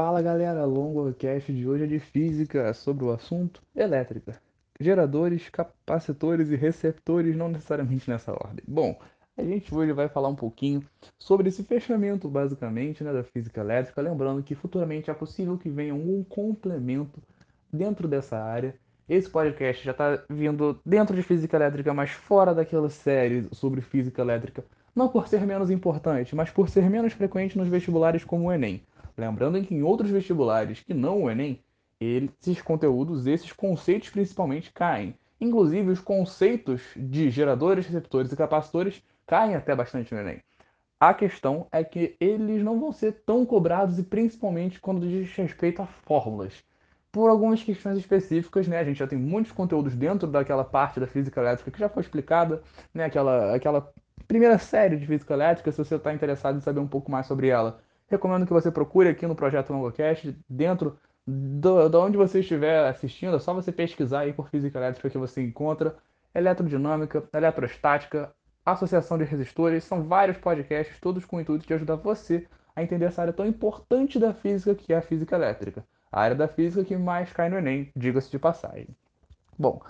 Fala galera, longo cast de hoje é de física sobre o assunto elétrica. Geradores, capacitores e receptores, não necessariamente nessa ordem. Bom, a gente hoje vai falar um pouquinho sobre esse fechamento, basicamente, né, da física elétrica. Lembrando que futuramente é possível que venha um complemento dentro dessa área. Esse podcast já está vindo dentro de física elétrica, mas fora daquela série sobre física elétrica. Não por ser menos importante, mas por ser menos frequente nos vestibulares como o Enem. Lembrando que em outros vestibulares que não o Enem, esses conteúdos, esses conceitos principalmente caem. Inclusive, os conceitos de geradores, receptores e capacitores caem até bastante no Enem. A questão é que eles não vão ser tão cobrados e principalmente quando diz respeito a fórmulas. Por algumas questões específicas, né? A gente já tem muitos conteúdos dentro daquela parte da física elétrica que já foi explicada, né? Aquela, aquela primeira série de física elétrica, se você está interessado em saber um pouco mais sobre ela, recomendo que você procure aqui no Projeto LongoCast, dentro de onde você estiver assistindo, é só você pesquisar aí por física elétrica que você encontra eletrodinâmica, eletrostática, associação de resistores, são vários podcasts, todos com o intuito de ajudar você a entender essa área tão importante da física que é a física elétrica. A área da física que mais cai no Enem, diga-se de passagem. Bom,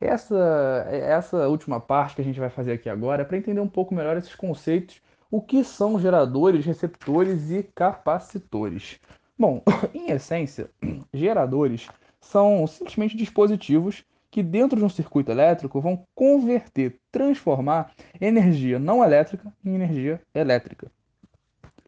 essa, essa última parte que a gente vai fazer aqui agora é para entender um pouco melhor esses conceitos o que são geradores, receptores e capacitores? Bom, em essência, geradores são simplesmente dispositivos que dentro de um circuito elétrico vão converter, transformar energia não elétrica em energia elétrica.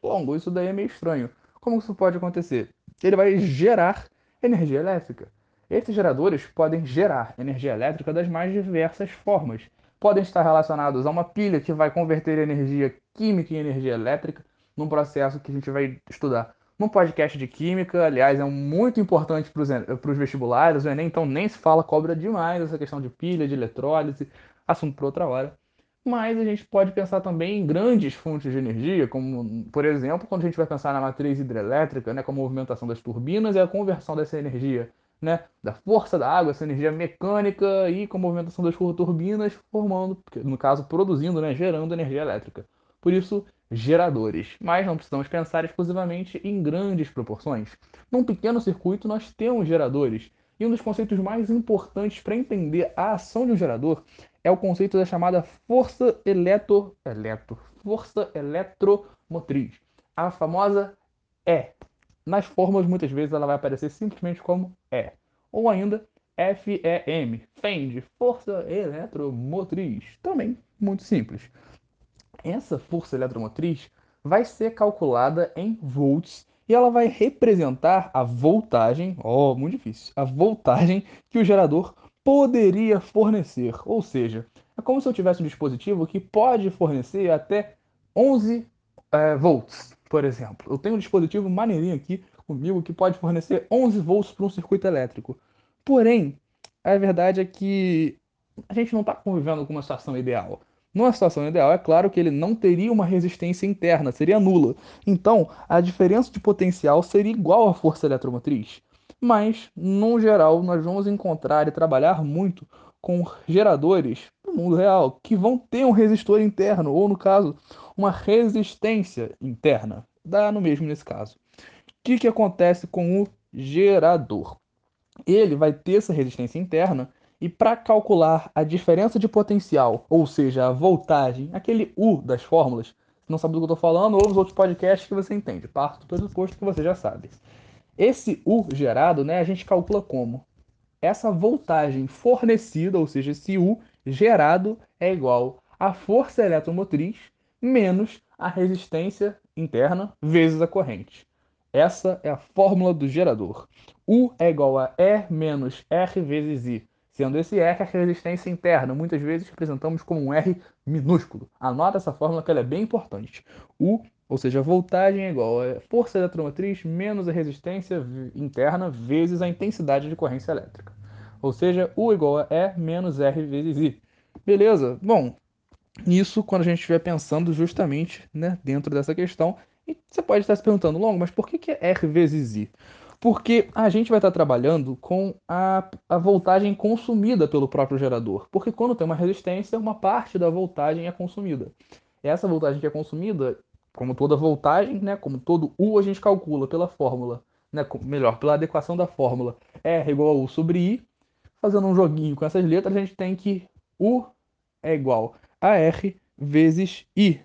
Longo, isso daí é meio estranho. Como isso pode acontecer? Ele vai gerar energia elétrica. Esses geradores podem gerar energia elétrica das mais diversas formas, podem estar relacionados a uma pilha que vai converter energia química em energia elétrica, num processo que a gente vai estudar num podcast de química. Aliás, é muito importante para os vestibulares, o Enem, então nem se fala, cobra demais essa questão de pilha, de eletrólise, assunto para outra hora. Mas a gente pode pensar também em grandes fontes de energia, como, por exemplo, quando a gente vai pensar na matriz hidrelétrica, né, com a movimentação das turbinas e a conversão dessa energia né, da força da água, essa energia mecânica e com a movimentação das turbinas, formando, no caso, produzindo, né, gerando energia elétrica. Por isso, geradores. Mas não precisamos pensar exclusivamente em grandes proporções. Num pequeno circuito, nós temos geradores. E um dos conceitos mais importantes para entender a ação de um gerador é o conceito da chamada força eletro, eletro, força eletromotriz. A famosa E, nas fórmulas, muitas vezes, ela vai aparecer simplesmente como E. Ou ainda FEM, de Força Eletromotriz. Também muito simples. Essa força eletromotriz vai ser calculada em volts e ela vai representar a voltagem, ó, oh, muito difícil, a voltagem que o gerador poderia fornecer. Ou seja, é como se eu tivesse um dispositivo que pode fornecer até 11 é, volts por exemplo. Eu tenho um dispositivo maneirinho aqui comigo que pode fornecer 11 volts para um circuito elétrico. Porém, a verdade é que a gente não está convivendo com uma situação ideal. Numa situação ideal, é claro que ele não teria uma resistência interna, seria nula. Então, a diferença de potencial seria igual à força eletromotriz. Mas, no geral, nós vamos encontrar e trabalhar muito com geradores no mundo real que vão ter um resistor interno, ou no caso, uma resistência interna. Dá no mesmo nesse caso. O que, que acontece com o gerador? Ele vai ter essa resistência interna e para calcular a diferença de potencial, ou seja, a voltagem, aquele U das fórmulas, se não sabe do que eu estou falando, ouve os outros podcasts que você entende. Parto do pressuposto que você já sabe. Esse U gerado, né, a gente calcula como? essa voltagem fornecida, ou seja, esse U gerado, é igual à força eletromotriz menos a resistência interna vezes a corrente. Essa é a fórmula do gerador. U é igual a E menos R vezes I, sendo esse R a resistência interna. Muitas vezes representamos como um R minúsculo. Anota essa fórmula que ela é bem importante. U ou seja, a voltagem é igual a força eletromotriz menos a resistência interna vezes a intensidade de corrente elétrica. Ou seja, U igual a E menos R vezes I. Beleza? Bom, isso quando a gente estiver pensando justamente né, dentro dessa questão. E você pode estar se perguntando, Longo, mas por que, que é R vezes I? Porque a gente vai estar trabalhando com a, a voltagem consumida pelo próprio gerador. Porque quando tem uma resistência, uma parte da voltagem é consumida. Essa voltagem que é consumida como toda voltagem, né, como todo U, a gente calcula pela fórmula né, melhor, pela adequação da fórmula R igual a U sobre I, fazendo um joguinho com essas letras, a gente tem que U é igual a R vezes I.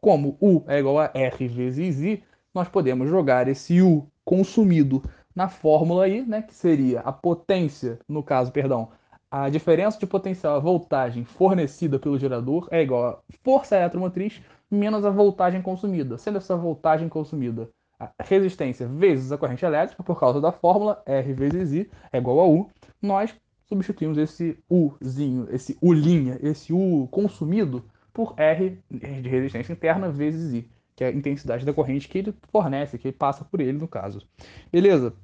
Como U é igual a R vezes I, nós podemos jogar esse U consumido na fórmula aí, né, que seria a potência, no caso, perdão, a diferença de potencial, a voltagem fornecida pelo gerador é igual a força eletromotriz menos a voltagem consumida. Sendo essa voltagem consumida a resistência vezes a corrente elétrica, por causa da fórmula R vezes I é igual a U, nós substituímos esse Uzinho, esse U', esse U consumido, por R de resistência interna vezes I, que é a intensidade da corrente que ele fornece, que ele passa por ele no caso. Beleza?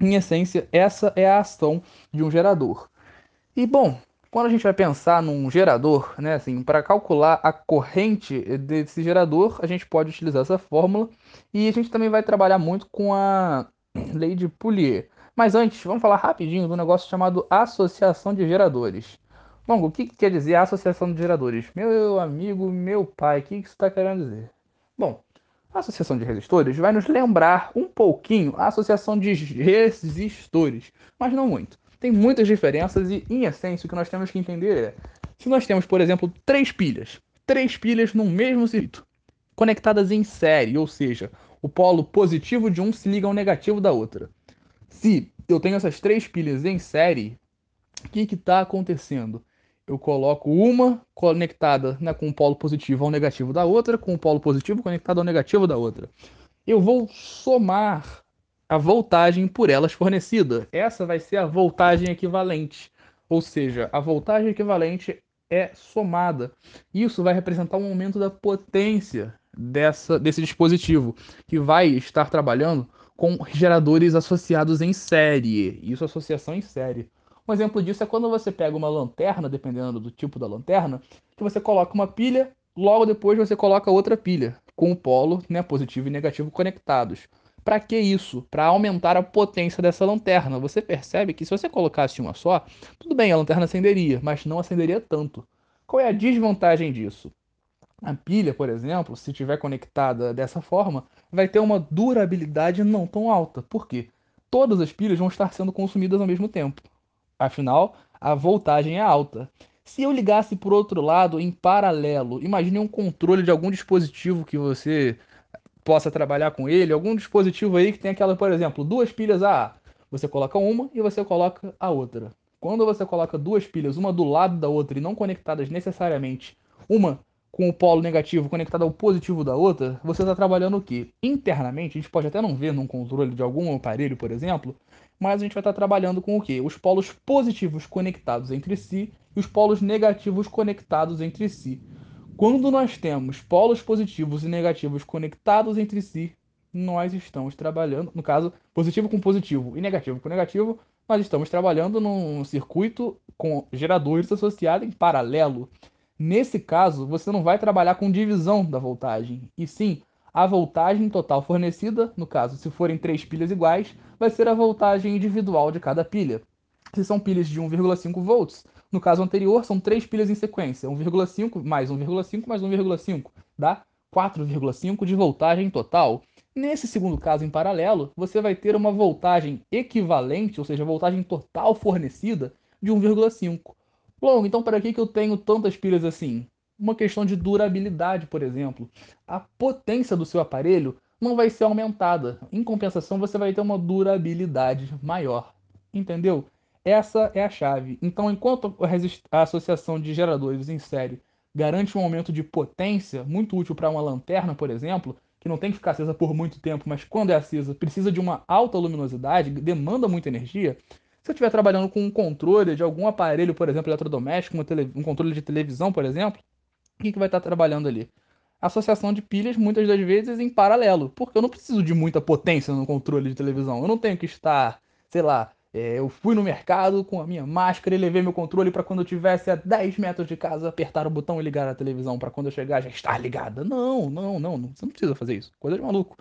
Em essência, essa é a ação de um gerador. E bom, quando a gente vai pensar num gerador, né, assim, para calcular a corrente desse gerador, a gente pode utilizar essa fórmula e a gente também vai trabalhar muito com a lei de Poulier. Mas antes, vamos falar rapidinho do negócio chamado associação de geradores. Bom, o que, que quer dizer associação de geradores? Meu amigo, meu pai, o que, que está querendo dizer? Bom, a associação de resistores vai nos lembrar um pouquinho a associação de resistores, mas não muito tem muitas diferenças e, em essência, o que nós temos que entender é: se nós temos, por exemplo, três pilhas, três pilhas no mesmo circuito, conectadas em série, ou seja, o polo positivo de um se liga ao negativo da outra. Se eu tenho essas três pilhas em série, o que está acontecendo? Eu coloco uma conectada né, com o polo positivo ao negativo da outra, com o polo positivo conectado ao negativo da outra. Eu vou somar a voltagem por elas fornecida. Essa vai ser a voltagem equivalente. Ou seja, a voltagem equivalente é somada. Isso vai representar um aumento da potência dessa, desse dispositivo, que vai estar trabalhando com geradores associados em série. Isso associação em série. Um exemplo disso é quando você pega uma lanterna, dependendo do tipo da lanterna, que você coloca uma pilha, logo depois você coloca outra pilha, com o polo né, positivo e negativo conectados. Para que isso? Para aumentar a potência dessa lanterna. Você percebe que se você colocasse uma só, tudo bem, a lanterna acenderia, mas não acenderia tanto. Qual é a desvantagem disso? A pilha, por exemplo, se estiver conectada dessa forma, vai ter uma durabilidade não tão alta. Por quê? Todas as pilhas vão estar sendo consumidas ao mesmo tempo. Afinal, a voltagem é alta. Se eu ligasse por outro lado, em paralelo, imagine um controle de algum dispositivo que você possa trabalhar com ele, algum dispositivo aí que tem aquela, por exemplo, duas pilhas AA. Você coloca uma e você coloca a outra. Quando você coloca duas pilhas, uma do lado da outra e não conectadas necessariamente, uma com o polo negativo conectado ao positivo da outra, você está trabalhando o quê? Internamente, a gente pode até não ver num controle de algum aparelho, por exemplo, mas a gente vai estar trabalhando com o quê? Os polos positivos conectados entre si e os polos negativos conectados entre si. Quando nós temos polos positivos e negativos conectados entre si, nós estamos trabalhando, no caso, positivo com positivo e negativo com negativo, nós estamos trabalhando num circuito com geradores associados em paralelo. Nesse caso, você não vai trabalhar com divisão da voltagem, e sim a voltagem total fornecida, no caso, se forem três pilhas iguais, vai ser a voltagem individual de cada pilha. Se são pilhas de 1,5 volts, no caso anterior, são três pilhas em sequência, 1,5 mais 1,5 mais 1,5, dá 4,5 de voltagem total. Nesse segundo caso em paralelo, você vai ter uma voltagem equivalente, ou seja, voltagem total fornecida de 1,5. Bom, então para que, que eu tenho tantas pilhas assim? Uma questão de durabilidade, por exemplo. A potência do seu aparelho não vai ser aumentada. Em compensação, você vai ter uma durabilidade maior. Entendeu? Essa é a chave. Então, enquanto a associação de geradores em série garante um aumento de potência, muito útil para uma lanterna, por exemplo, que não tem que ficar acesa por muito tempo, mas quando é acesa precisa de uma alta luminosidade, demanda muita energia. Se eu estiver trabalhando com um controle de algum aparelho, por exemplo, eletrodoméstico, um controle de televisão, por exemplo, o que, que vai estar trabalhando ali? Associação de pilhas, muitas das vezes em paralelo, porque eu não preciso de muita potência no controle de televisão. Eu não tenho que estar, sei lá, é, eu fui no mercado com a minha máscara e levei meu controle para quando eu tivesse a 10 metros de casa apertar o botão e ligar a televisão para quando eu chegar já estar ligada. Não, não, não, não, você não precisa fazer isso. Coisa de maluco.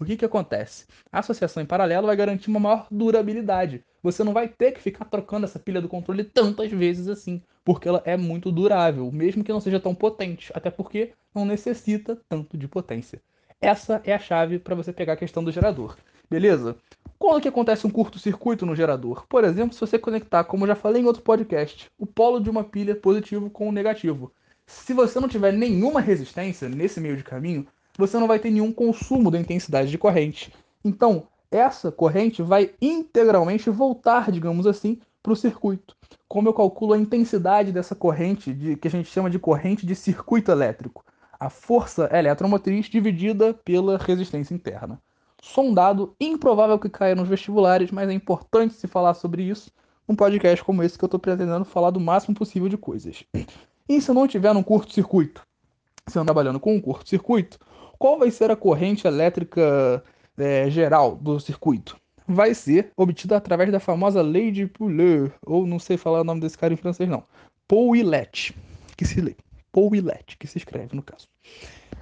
O que que acontece? A associação em paralelo vai garantir uma maior durabilidade. Você não vai ter que ficar trocando essa pilha do controle tantas vezes assim, porque ela é muito durável, mesmo que não seja tão potente, até porque não necessita tanto de potência. Essa é a chave para você pegar a questão do gerador. Beleza? Quando que acontece um curto-circuito no gerador? Por exemplo, se você conectar, como eu já falei em outro podcast, o polo de uma pilha positivo com o negativo. Se você não tiver nenhuma resistência nesse meio de caminho, você não vai ter nenhum consumo da intensidade de corrente. Então, essa corrente vai integralmente voltar, digamos assim, para o circuito. Como eu calculo a intensidade dessa corrente, de, que a gente chama de corrente de circuito elétrico? A força eletromotriz dividida pela resistência interna. Sondado improvável que caia nos vestibulares, mas é importante se falar sobre isso num podcast como esse que eu estou pretendendo falar do máximo possível de coisas. E se não tiver num curto-circuito, se não trabalhando com um curto-circuito, qual vai ser a corrente elétrica é, geral do circuito? Vai ser obtida através da famosa lei de Poulet, ou não sei falar o nome desse cara em francês não, Pouillet, que se lê, Pouillet, que se escreve no caso.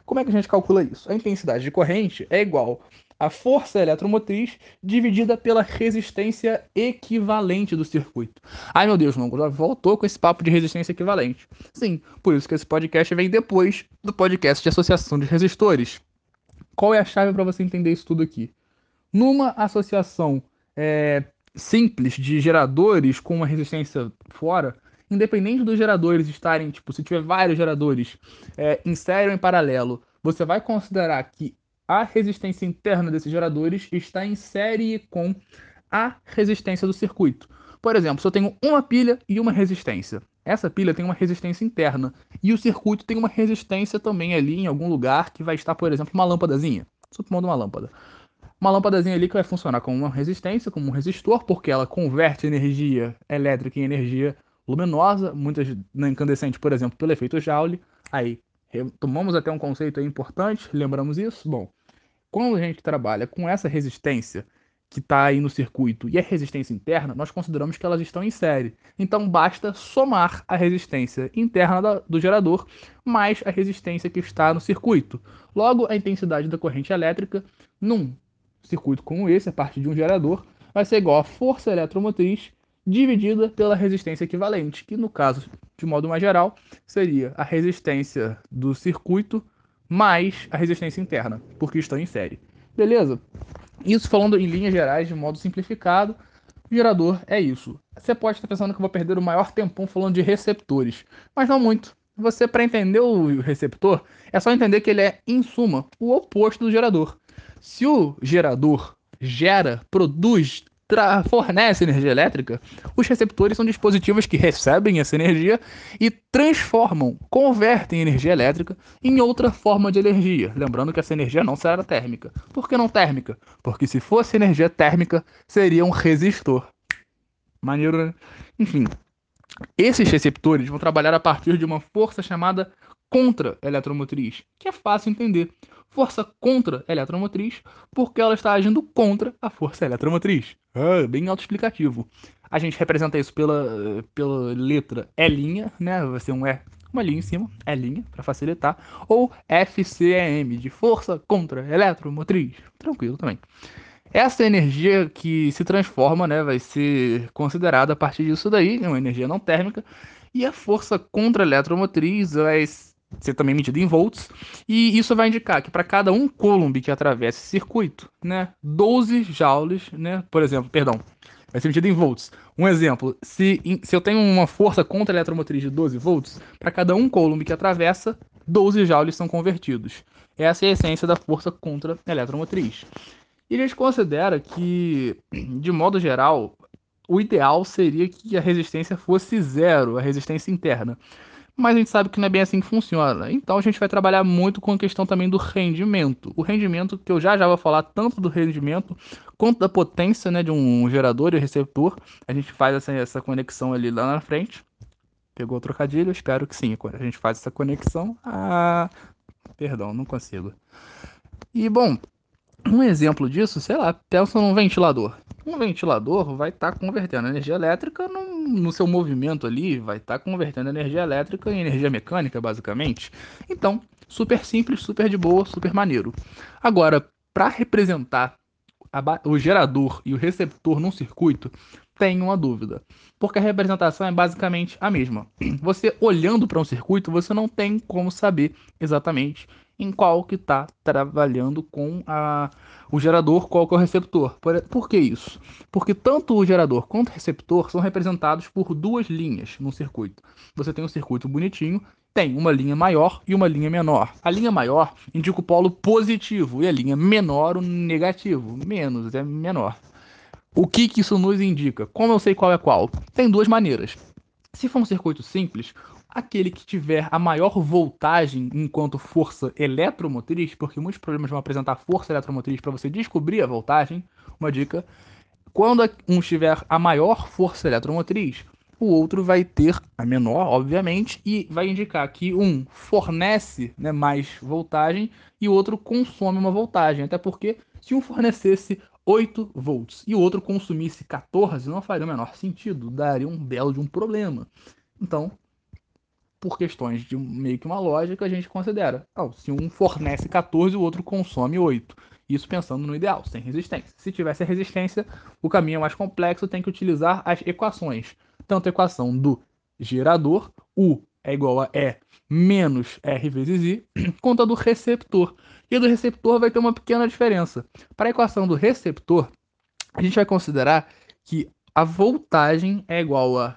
Como é que a gente calcula isso? A intensidade de corrente é igual a força eletromotriz dividida pela resistência equivalente do circuito. Ai meu Deus, não, já voltou com esse papo de resistência equivalente. Sim, por isso que esse podcast vem depois do podcast de associação de resistores. Qual é a chave para você entender isso tudo aqui? Numa associação é, simples de geradores com uma resistência fora, independente dos geradores estarem, tipo, se tiver vários geradores é, em série ou em paralelo, você vai considerar que a resistência interna desses geradores está em série com a resistência do circuito. Por exemplo, se eu tenho uma pilha e uma resistência, essa pilha tem uma resistência interna e o circuito tem uma resistência também ali em algum lugar que vai estar, por exemplo, uma lâmpadazinha. Supondo uma lâmpada. Uma lâmpadazinha ali que vai funcionar como uma resistência, como um resistor, porque ela converte energia elétrica em energia luminosa, muitas na incandescente, por exemplo, pelo efeito Joule. Aí tomamos até um conceito importante, lembramos isso? Bom, quando a gente trabalha com essa resistência que está aí no circuito e a resistência interna, nós consideramos que elas estão em série. Então basta somar a resistência interna do gerador mais a resistência que está no circuito. Logo, a intensidade da corrente elétrica num circuito como esse, a partir de um gerador, vai ser igual a força eletromotriz dividida pela resistência equivalente, que no caso, de modo mais geral, seria a resistência do circuito mais a resistência interna, porque estão em série. Beleza? Isso falando em linhas gerais, de modo simplificado, o gerador é isso. Você pode estar pensando que eu vou perder o maior tempão falando de receptores, mas não muito. Você, para entender o receptor, é só entender que ele é, em suma, o oposto do gerador. Se o gerador gera, produz, fornece energia elétrica, os receptores são dispositivos que recebem essa energia e transformam, convertem energia elétrica em outra forma de energia. Lembrando que essa energia não será térmica. Por que não térmica? Porque se fosse energia térmica, seria um resistor. Maneiro, né? Enfim, esses receptores vão trabalhar a partir de uma força chamada contra-eletromotriz, que é fácil entender. Força contra-eletromotriz, porque ela está agindo contra a força eletromotriz. Bem autoexplicativo. A gente representa isso pela, pela letra E', né? Vai ser um E, uma linha em cima, E', para facilitar. Ou FCEM, de força contra-eletromotriz. Tranquilo também. Essa energia que se transforma, né, vai ser considerada a partir disso daí, é uma energia não térmica, e a força contra-eletromotriz vai ser também medida em volts, e isso vai indicar que para cada um coulomb que atravessa esse circuito, né, 12 joules, né, por exemplo, perdão, vai ser medida em volts. Um exemplo, se, se eu tenho uma força contra eletromotriz de 12 volts, para cada um coulomb que atravessa, 12 joules são convertidos. Essa é a essência da força contra eletromotriz. E a gente considera que, de modo geral, o ideal seria que a resistência fosse zero, a resistência interna mas a gente sabe que não é bem assim que funciona. Então a gente vai trabalhar muito com a questão também do rendimento. O rendimento, que eu já já vou falar tanto do rendimento quanto da potência né, de um gerador e receptor. A gente faz essa, essa conexão ali lá na frente. Pegou o trocadilho? Espero que sim. Quando a gente faz essa conexão. Ah, perdão, não consigo. E bom, um exemplo disso, sei lá, pensa num ventilador. Um ventilador vai estar tá convertendo energia elétrica no, no, seu movimento ali, vai estar tá convertendo energia elétrica em energia mecânica, basicamente. Então, super simples, super de boa, super maneiro. Agora, para representar o gerador e o receptor num circuito, tem uma dúvida. Porque a representação é basicamente a mesma. Você olhando para um circuito, você não tem como saber exatamente em qual que está trabalhando com a, o gerador, qual que é o receptor. Por, por que isso? Porque tanto o gerador quanto o receptor são representados por duas linhas no circuito. Você tem um circuito bonitinho, tem uma linha maior e uma linha menor. A linha maior indica o polo positivo e a linha menor o negativo, menos é menor. O que, que isso nos indica? Como eu sei qual é qual? Tem duas maneiras. Se for um circuito simples, aquele que tiver a maior voltagem enquanto força eletromotriz, porque muitos problemas vão apresentar força eletromotriz para você descobrir a voltagem. Uma dica: quando um tiver a maior força eletromotriz, o outro vai ter a menor, obviamente, e vai indicar que um fornece né, mais voltagem e o outro consome uma voltagem. Até porque, se um fornecesse 8 volts e o outro consumisse 14, não faria o menor sentido, daria um belo de um problema. Então, por questões de meio que uma lógica, a gente considera. Oh, se um fornece 14, o outro consome 8. Isso pensando no ideal, sem resistência. Se tivesse resistência, o caminho é mais complexo, tem que utilizar as equações. Tanto a equação do gerador, U é igual a E menos R vezes I, quanto a do receptor. E do receptor vai ter uma pequena diferença. Para a equação do receptor, a gente vai considerar que a voltagem é igual a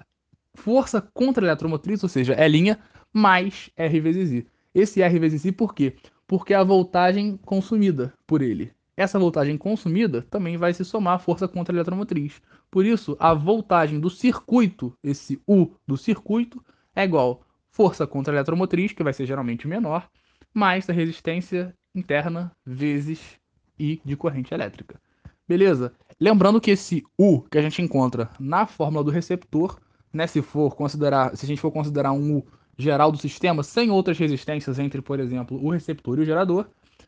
força contra eletromotriz, ou seja, E' mais R vezes I. Esse R vezes I por quê? Porque é a voltagem consumida por ele. Essa voltagem consumida também vai se somar à força contra eletromotriz. Por isso, a voltagem do circuito, esse U do circuito, é igual força contra eletromotriz, que vai ser geralmente menor, mais a resistência interna vezes I de corrente elétrica. Beleza? Lembrando que esse U que a gente encontra na fórmula do receptor né, se for considerar, se a gente for considerar um U geral do sistema sem outras resistências entre, por exemplo, o receptor e o gerador,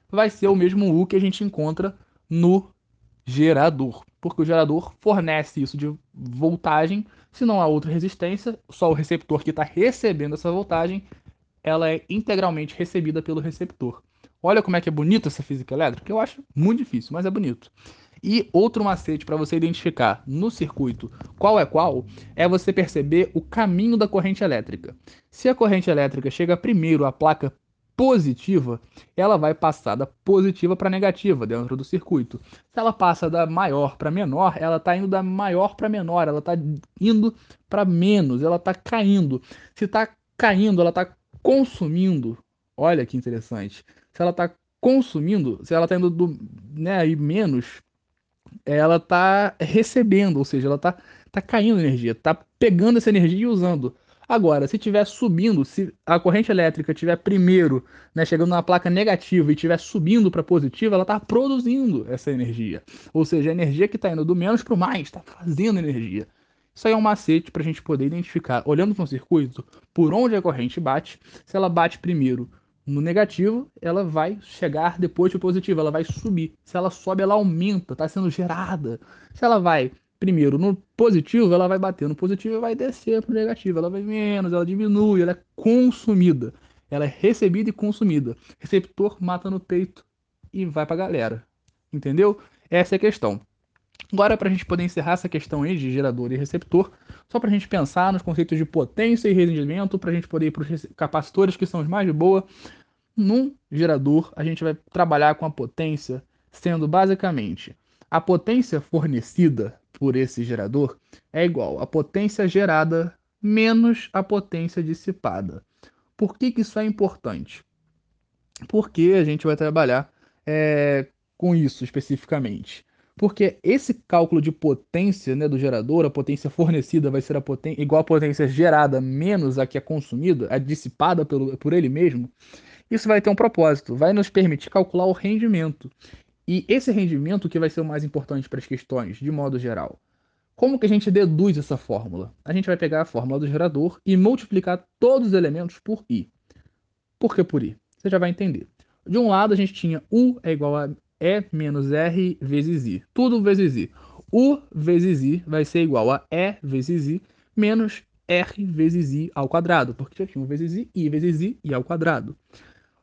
vai ser o mesmo U que a gente encontra no gerador, porque o gerador fornece isso de voltagem, se não há outra resistência, só o receptor que está recebendo essa voltagem, ela é integralmente recebida pelo receptor. Olha como é que é bonita essa física elétrica, eu acho muito difícil, mas é bonito. E outro macete para você identificar no circuito qual é qual é você perceber o caminho da corrente elétrica. Se a corrente elétrica chega primeiro à placa positiva, ela vai passar da positiva para negativa dentro do circuito. Se ela passa da maior para menor, ela está indo da maior para menor, ela está indo para menos, ela está caindo. Se está caindo, ela está consumindo. Olha que interessante. Se ela está consumindo, se ela está indo do né, aí menos ela tá recebendo, ou seja, ela tá, tá caindo energia, tá pegando essa energia e usando. Agora, se estiver subindo, se a corrente elétrica estiver primeiro, né, chegando na placa negativa e estiver subindo para positiva, ela está produzindo essa energia. Ou seja, a energia que está indo do menos para o mais, está fazendo energia. Isso aí é um macete para a gente poder identificar, olhando para um circuito, por onde a corrente bate. Se ela bate primeiro no negativo, ela vai chegar depois de positivo, ela vai subir. Se ela sobe, ela aumenta, está sendo gerada. Se ela vai primeiro no positivo, ela vai bater no positivo e vai descer para o negativo. Ela vai menos, ela diminui, ela é consumida. Ela é recebida e consumida. Receptor mata no peito e vai para a galera. Entendeu? Essa é a questão. Agora, para a gente poder encerrar essa questão aí de gerador e receptor, só para a gente pensar nos conceitos de potência e rendimento, para a gente poder ir para os capacitores que são os mais de boa. Num gerador, a gente vai trabalhar com a potência sendo basicamente a potência fornecida por esse gerador é igual à potência gerada menos a potência dissipada. Por que, que isso é importante? Porque a gente vai trabalhar é, com isso especificamente. Porque esse cálculo de potência né, do gerador, a potência fornecida vai ser a potência, igual a potência gerada menos a que é consumida, a dissipada pelo, por ele mesmo, isso vai ter um propósito, vai nos permitir calcular o rendimento. E esse rendimento que vai ser o mais importante para as questões, de modo geral. Como que a gente deduz essa fórmula? A gente vai pegar a fórmula do gerador e multiplicar todos os elementos por I. Por que por I? Você já vai entender. De um lado, a gente tinha U é igual a e menos R vezes I. Tudo vezes I. U vezes I vai ser igual a E vezes I menos R vezes I ao quadrado, porque já tinha U vezes I, I vezes I, I ao quadrado.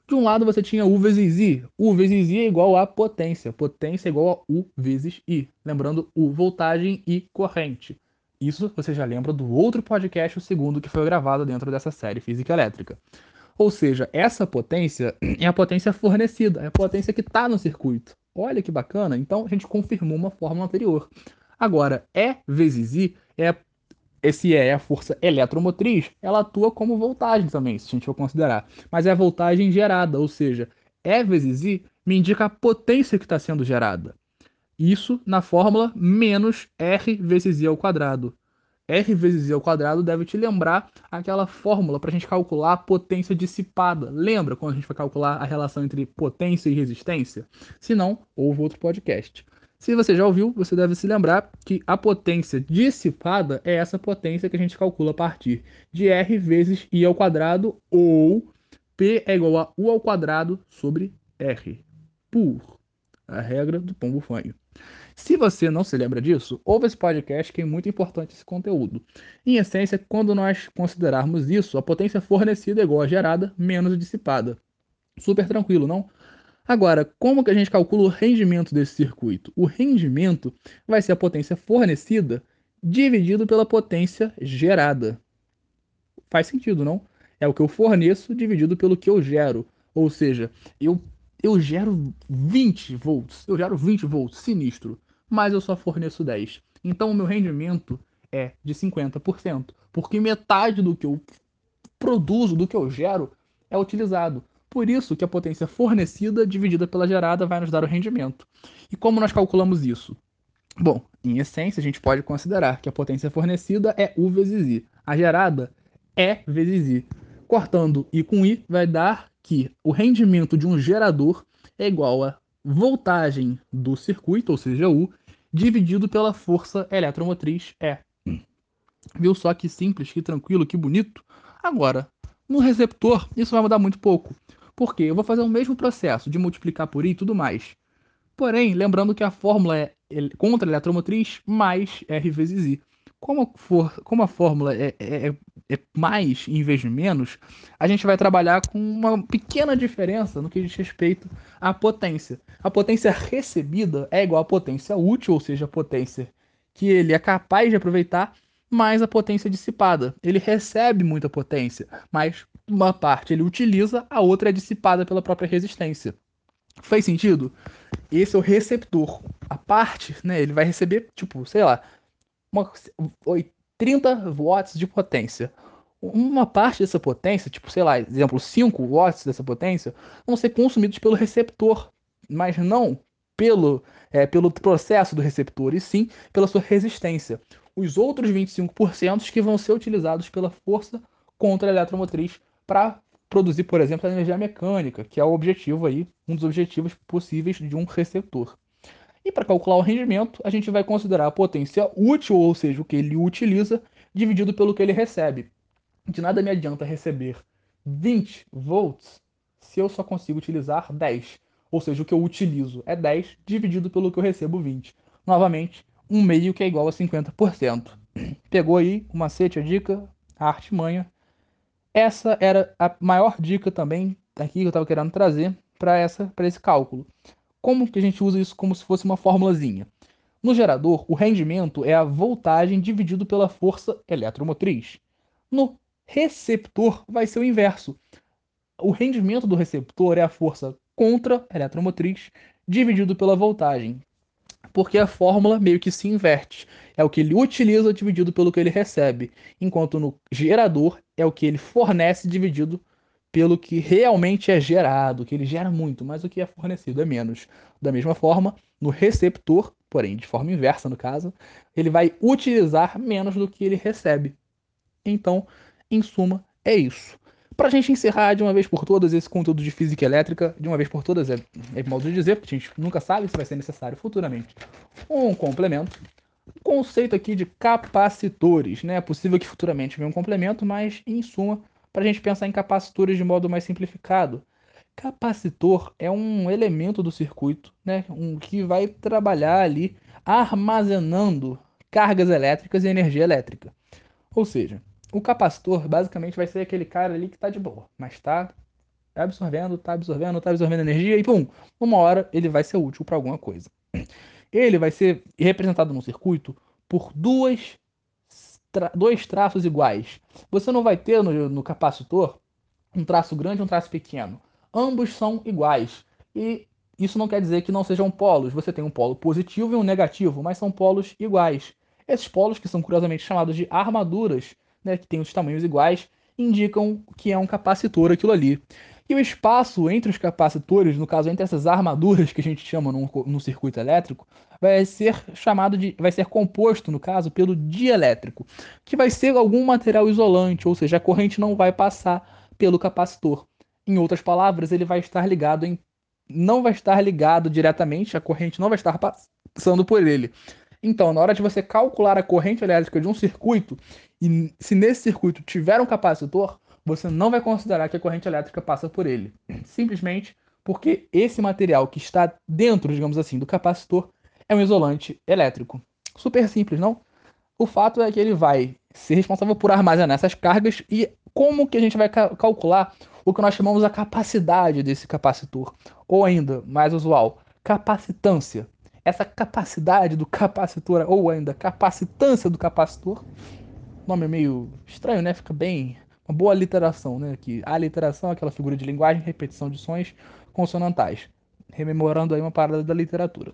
De um lado você tinha U vezes I. U vezes I é igual a potência. Potência é igual a U vezes I. Lembrando, U, voltagem e corrente. Isso você já lembra do outro podcast, o segundo, que foi gravado dentro dessa série Física Elétrica. Ou seja, essa potência é a potência fornecida, é a potência que está no circuito. Olha que bacana. Então a gente confirmou uma fórmula anterior. Agora, E vezes I é esse é a força eletromotriz, ela atua como voltagem também, se a gente for considerar. Mas é a voltagem gerada, ou seja, E vezes I me indica a potência que está sendo gerada. Isso na fórmula menos R vezes I ao quadrado. R vezes I ao quadrado deve te lembrar aquela fórmula para a gente calcular a potência dissipada. Lembra quando a gente vai calcular a relação entre potência e resistência? Se não, houve outro podcast. Se você já ouviu, você deve se lembrar que a potência dissipada é essa potência que a gente calcula a partir de R vezes I ao quadrado ou P é igual a U ao quadrado sobre R. Por a regra do pombo fanho. Se você não se lembra disso, ouve esse podcast que é muito importante esse conteúdo. Em essência, quando nós considerarmos isso, a potência fornecida é igual a gerada menos dissipada. Super tranquilo, não? Agora, como que a gente calcula o rendimento desse circuito? O rendimento vai ser a potência fornecida dividido pela potência gerada. Faz sentido, não? É o que eu forneço dividido pelo que eu gero. Ou seja, eu, eu gero 20 volts. Eu gero 20 volts, sinistro mas eu só forneço 10. Então o meu rendimento é de 50%, porque metade do que eu produzo, do que eu gero, é utilizado. Por isso que a potência fornecida dividida pela gerada vai nos dar o rendimento. E como nós calculamos isso? Bom, em essência, a gente pode considerar que a potência fornecida é U vezes I. A gerada é vezes I. Cortando I com I vai dar que o rendimento de um gerador é igual a voltagem do circuito, ou seja, U, dividido pela força eletromotriz E. Viu só que simples, que tranquilo, que bonito? Agora, no receptor, isso vai mudar muito pouco. Porque eu vou fazer o mesmo processo de multiplicar por I e tudo mais. Porém, lembrando que a fórmula é contra a eletromotriz mais R vezes I. Como, for, como a fórmula é, é é mais em vez de menos, a gente vai trabalhar com uma pequena diferença no que diz respeito à potência. A potência recebida é igual à potência útil, ou seja, a potência que ele é capaz de aproveitar, mais a potência dissipada. Ele recebe muita potência, mas uma parte ele utiliza, a outra é dissipada pela própria resistência. Faz sentido? Esse é o receptor. A parte, né, ele vai receber, tipo, sei lá, uma, 30 watts de potência. Uma parte dessa potência, tipo, sei lá, exemplo, 5 watts dessa potência, vão ser consumidos pelo receptor, mas não pelo, é, pelo processo do receptor, e sim pela sua resistência. Os outros 25% que vão ser utilizados pela força contra a eletromotriz para produzir, por exemplo, a energia mecânica, que é o objetivo aí, um dos objetivos possíveis de um receptor. E para calcular o rendimento, a gente vai considerar a potência útil, ou seja, o que ele utiliza, dividido pelo que ele recebe. De nada me adianta receber 20 volts se eu só consigo utilizar 10. Ou seja, o que eu utilizo é 10 dividido pelo que eu recebo 20. Novamente, um meio que é igual a 50%. Pegou aí o macete, a dica, a artimanha. Essa era a maior dica também aqui que eu estava querendo trazer para esse cálculo. Como que a gente usa isso como se fosse uma formulazinha? No gerador, o rendimento é a voltagem dividido pela força eletromotriz. No receptor, vai ser o inverso. O rendimento do receptor é a força contra eletromotriz dividido pela voltagem. Porque a fórmula meio que se inverte. É o que ele utiliza dividido pelo que ele recebe. Enquanto no gerador é o que ele fornece dividido pelo que realmente é gerado, que ele gera muito, mas o que é fornecido é menos. Da mesma forma, no receptor, porém de forma inversa no caso, ele vai utilizar menos do que ele recebe. Então, em suma, é isso. Para a gente encerrar de uma vez por todas esse conteúdo de física elétrica, de uma vez por todas é, é modo de dizer, porque a gente nunca sabe se vai ser necessário futuramente um complemento. Conceito aqui de capacitores, né? É possível que futuramente venha um complemento, mas em suma para a gente pensar em capacitores de modo mais simplificado. Capacitor é um elemento do circuito, né, um que vai trabalhar ali armazenando cargas elétricas e energia elétrica. Ou seja, o capacitor basicamente vai ser aquele cara ali que está de boa, mas está absorvendo, está absorvendo, está absorvendo energia e pum, uma hora ele vai ser útil para alguma coisa. Ele vai ser representado no circuito por duas tra dois traços iguais. Você não vai ter no, no capacitor um traço grande e um traço pequeno. Ambos são iguais. E isso não quer dizer que não sejam polos. Você tem um polo positivo e um negativo, mas são polos iguais. Esses polos, que são curiosamente chamados de armaduras, né, que têm os tamanhos iguais, indicam que é um capacitor aquilo ali. E o espaço entre os capacitores, no caso entre essas armaduras que a gente chama no, circuito elétrico, vai ser chamado de, vai ser composto, no caso, pelo dielétrico, que vai ser algum material isolante, ou seja, a corrente não vai passar pelo capacitor. Em outras palavras, ele vai estar ligado em não vai estar ligado diretamente, a corrente não vai estar passando por ele. Então, na hora de você calcular a corrente elétrica de um circuito, e se nesse circuito tiver um capacitor, você não vai considerar que a corrente elétrica passa por ele. Simplesmente porque esse material que está dentro, digamos assim, do capacitor é um isolante elétrico. Super simples, não? O fato é que ele vai ser responsável por armazenar essas cargas e como que a gente vai ca calcular o que nós chamamos a capacidade desse capacitor, ou ainda, mais usual, capacitância. Essa capacidade do capacitor, ou ainda capacitância do capacitor, nome é meio estranho, né? Fica bem uma boa literação, né? Que a literação é aquela figura de linguagem, repetição de sons consonantais, rememorando aí uma parada da literatura.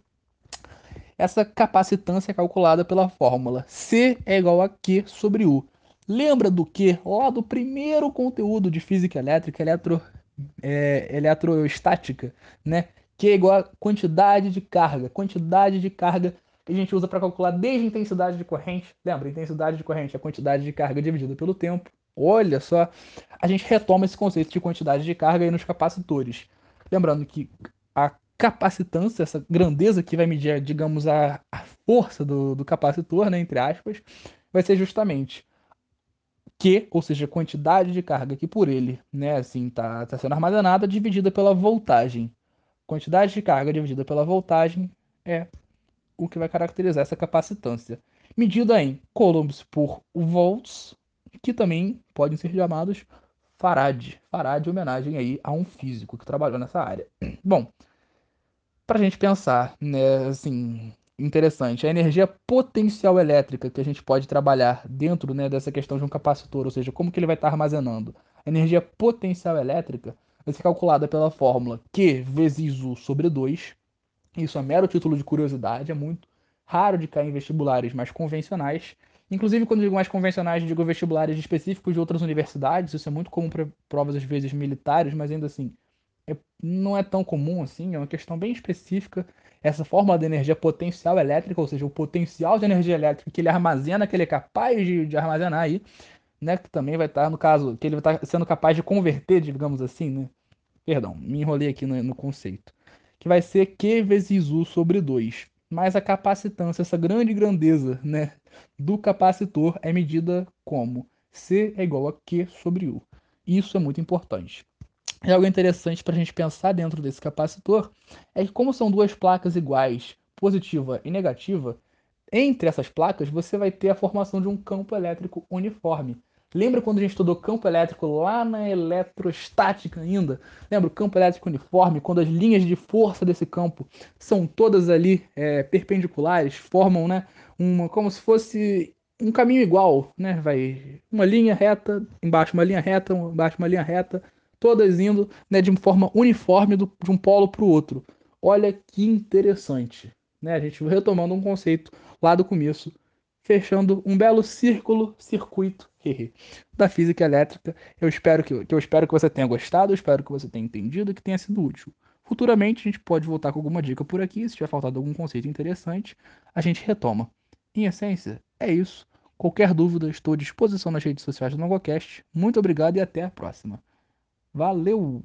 Essa capacitância é calculada pela fórmula C é igual a Q sobre U. Lembra do que? Lá do primeiro conteúdo de física elétrica, eletro, é, eletrostática, né? Que é igual a quantidade de carga. Quantidade de carga que a gente usa para calcular desde intensidade de corrente. Lembra? Intensidade de corrente é a quantidade de carga dividida pelo tempo. Olha só, a gente retoma esse conceito de quantidade de carga aí nos capacitores. Lembrando que a capacitância, essa grandeza que vai medir, digamos, a, a força do, do capacitor, né, entre aspas, vai ser justamente Q, ou seja, a quantidade de carga que por ele, né, assim, tá, tá sendo armazenada, dividida pela voltagem. Quantidade de carga dividida pela voltagem é o que vai caracterizar essa capacitância. Medida em coulombs por volts que também podem ser chamados Farad. Farad, homenagem aí a um físico que trabalhou nessa área. Bom, para a gente pensar, né, assim, interessante, a energia potencial elétrica que a gente pode trabalhar dentro né, dessa questão de um capacitor, ou seja, como que ele vai estar armazenando. A energia potencial elétrica vai ser calculada pela fórmula Q vezes U sobre 2. Isso é mero título de curiosidade, é muito raro de cair em vestibulares mais convencionais. Inclusive, quando digo mais convencionais, digo vestibulares específicos de outras universidades. Isso é muito comum para provas, às vezes, militares, mas ainda assim, é, não é tão comum assim. É uma questão bem específica. Essa forma de energia potencial elétrica, ou seja, o potencial de energia elétrica que ele armazena, que ele é capaz de, de armazenar aí, né? Que também vai estar, no caso, que ele vai estar sendo capaz de converter, digamos assim, né? Perdão, me enrolei aqui no, no conceito. Que vai ser Q vezes U sobre 2 mas a capacitância, essa grande grandeza né, do capacitor é medida como C é igual a Q sobre U. Isso é muito importante. E algo interessante para a gente pensar dentro desse capacitor é que, como são duas placas iguais, positiva e negativa, entre essas placas você vai ter a formação de um campo elétrico uniforme. Lembra quando a gente estudou campo elétrico lá na eletrostática ainda? Lembra o campo elétrico uniforme, quando as linhas de força desse campo são todas ali é, perpendiculares, formam né, uma, como se fosse um caminho igual, né? Vai uma linha reta, embaixo uma linha reta, embaixo uma linha reta, todas indo né, de forma uniforme do, de um polo para o outro. Olha que interessante. Né? A gente retomando um conceito lá do começo fechando um belo círculo, circuito da física elétrica. Eu espero que, que eu espero que você tenha gostado, eu espero que você tenha entendido e que tenha sido útil. Futuramente a gente pode voltar com alguma dica por aqui, se tiver faltado algum conceito interessante, a gente retoma. Em essência, é isso. Qualquer dúvida, estou à disposição nas redes sociais do NogoCast. Muito obrigado e até a próxima. Valeu!